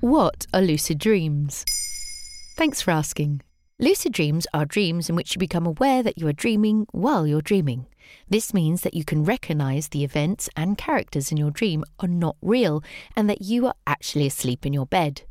What are lucid dreams? Thanks for asking. Lucid dreams are dreams in which you become aware that you are dreaming while you're dreaming. This means that you can recognize the events and characters in your dream are not real and that you are actually asleep in your bed.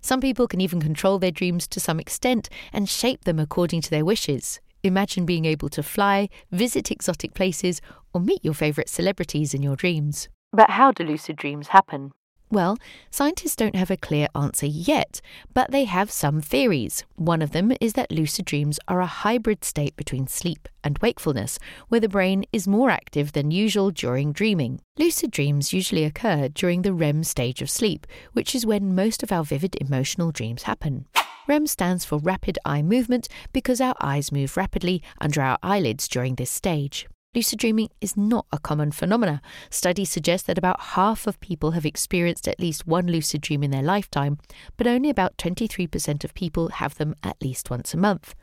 Some people can even control their dreams to some extent and shape them according to their wishes. Imagine being able to fly, visit exotic places, or meet your favourite celebrities in your dreams. But how do lucid dreams happen? Well, scientists don't have a clear answer yet, but they have some theories. One of them is that lucid dreams are a hybrid state between sleep and wakefulness, where the brain is more active than usual during dreaming. Lucid dreams usually occur during the REM stage of sleep, which is when most of our vivid emotional dreams happen. REM stands for rapid eye movement because our eyes move rapidly under our eyelids during this stage. Lucid dreaming is not a common phenomenon. Studies suggest that about half of people have experienced at least one lucid dream in their lifetime, but only about 23% of people have them at least once a month.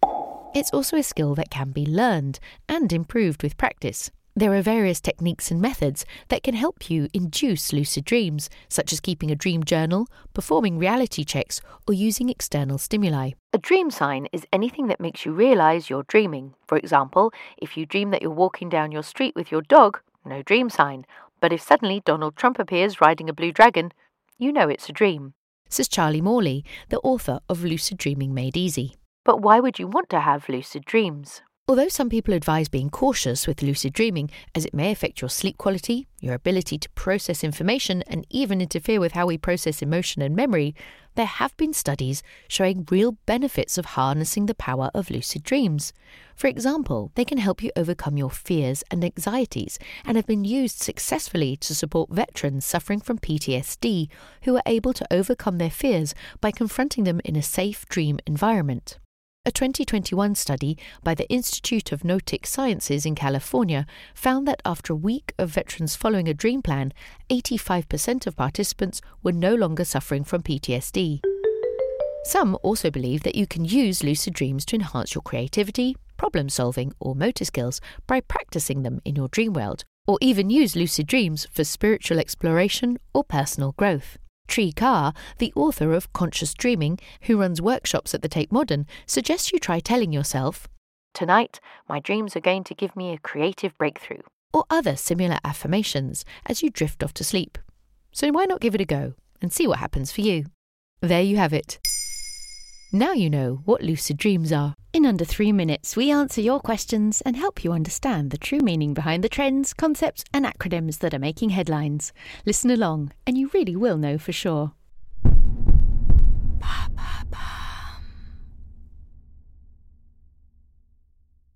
It's also a skill that can be learned and improved with practice. There are various techniques and methods that can help you induce lucid dreams, such as keeping a dream journal, performing reality checks, or using external stimuli. A dream sign is anything that makes you realize you're dreaming. For example, if you dream that you're walking down your street with your dog, no dream sign. But if suddenly Donald Trump appears riding a blue dragon, you know it's a dream. Says Charlie Morley, the author of Lucid Dreaming Made Easy. But why would you want to have lucid dreams? Although some people advise being cautious with lucid dreaming, as it may affect your sleep quality, your ability to process information, and even interfere with how we process emotion and memory, there have been studies showing real benefits of harnessing the power of lucid dreams. For example, they can help you overcome your fears and anxieties and have been used successfully to support veterans suffering from PTSD who are able to overcome their fears by confronting them in a safe dream environment. A 2021 study by the Institute of Noetic Sciences in California found that after a week of veterans following a dream plan, 85% of participants were no longer suffering from PTSD. Some also believe that you can use lucid dreams to enhance your creativity, problem solving, or motor skills by practicing them in your dream world, or even use lucid dreams for spiritual exploration or personal growth. Tree Carr, the author of Conscious Dreaming, who runs workshops at the Tate Modern, suggests you try telling yourself, Tonight, my dreams are going to give me a creative breakthrough. or other similar affirmations as you drift off to sleep. So why not give it a go and see what happens for you? There you have it. Now you know what lucid dreams are. In under three minutes, we answer your questions and help you understand the true meaning behind the trends, concepts, and acronyms that are making headlines. Listen along, and you really will know for sure.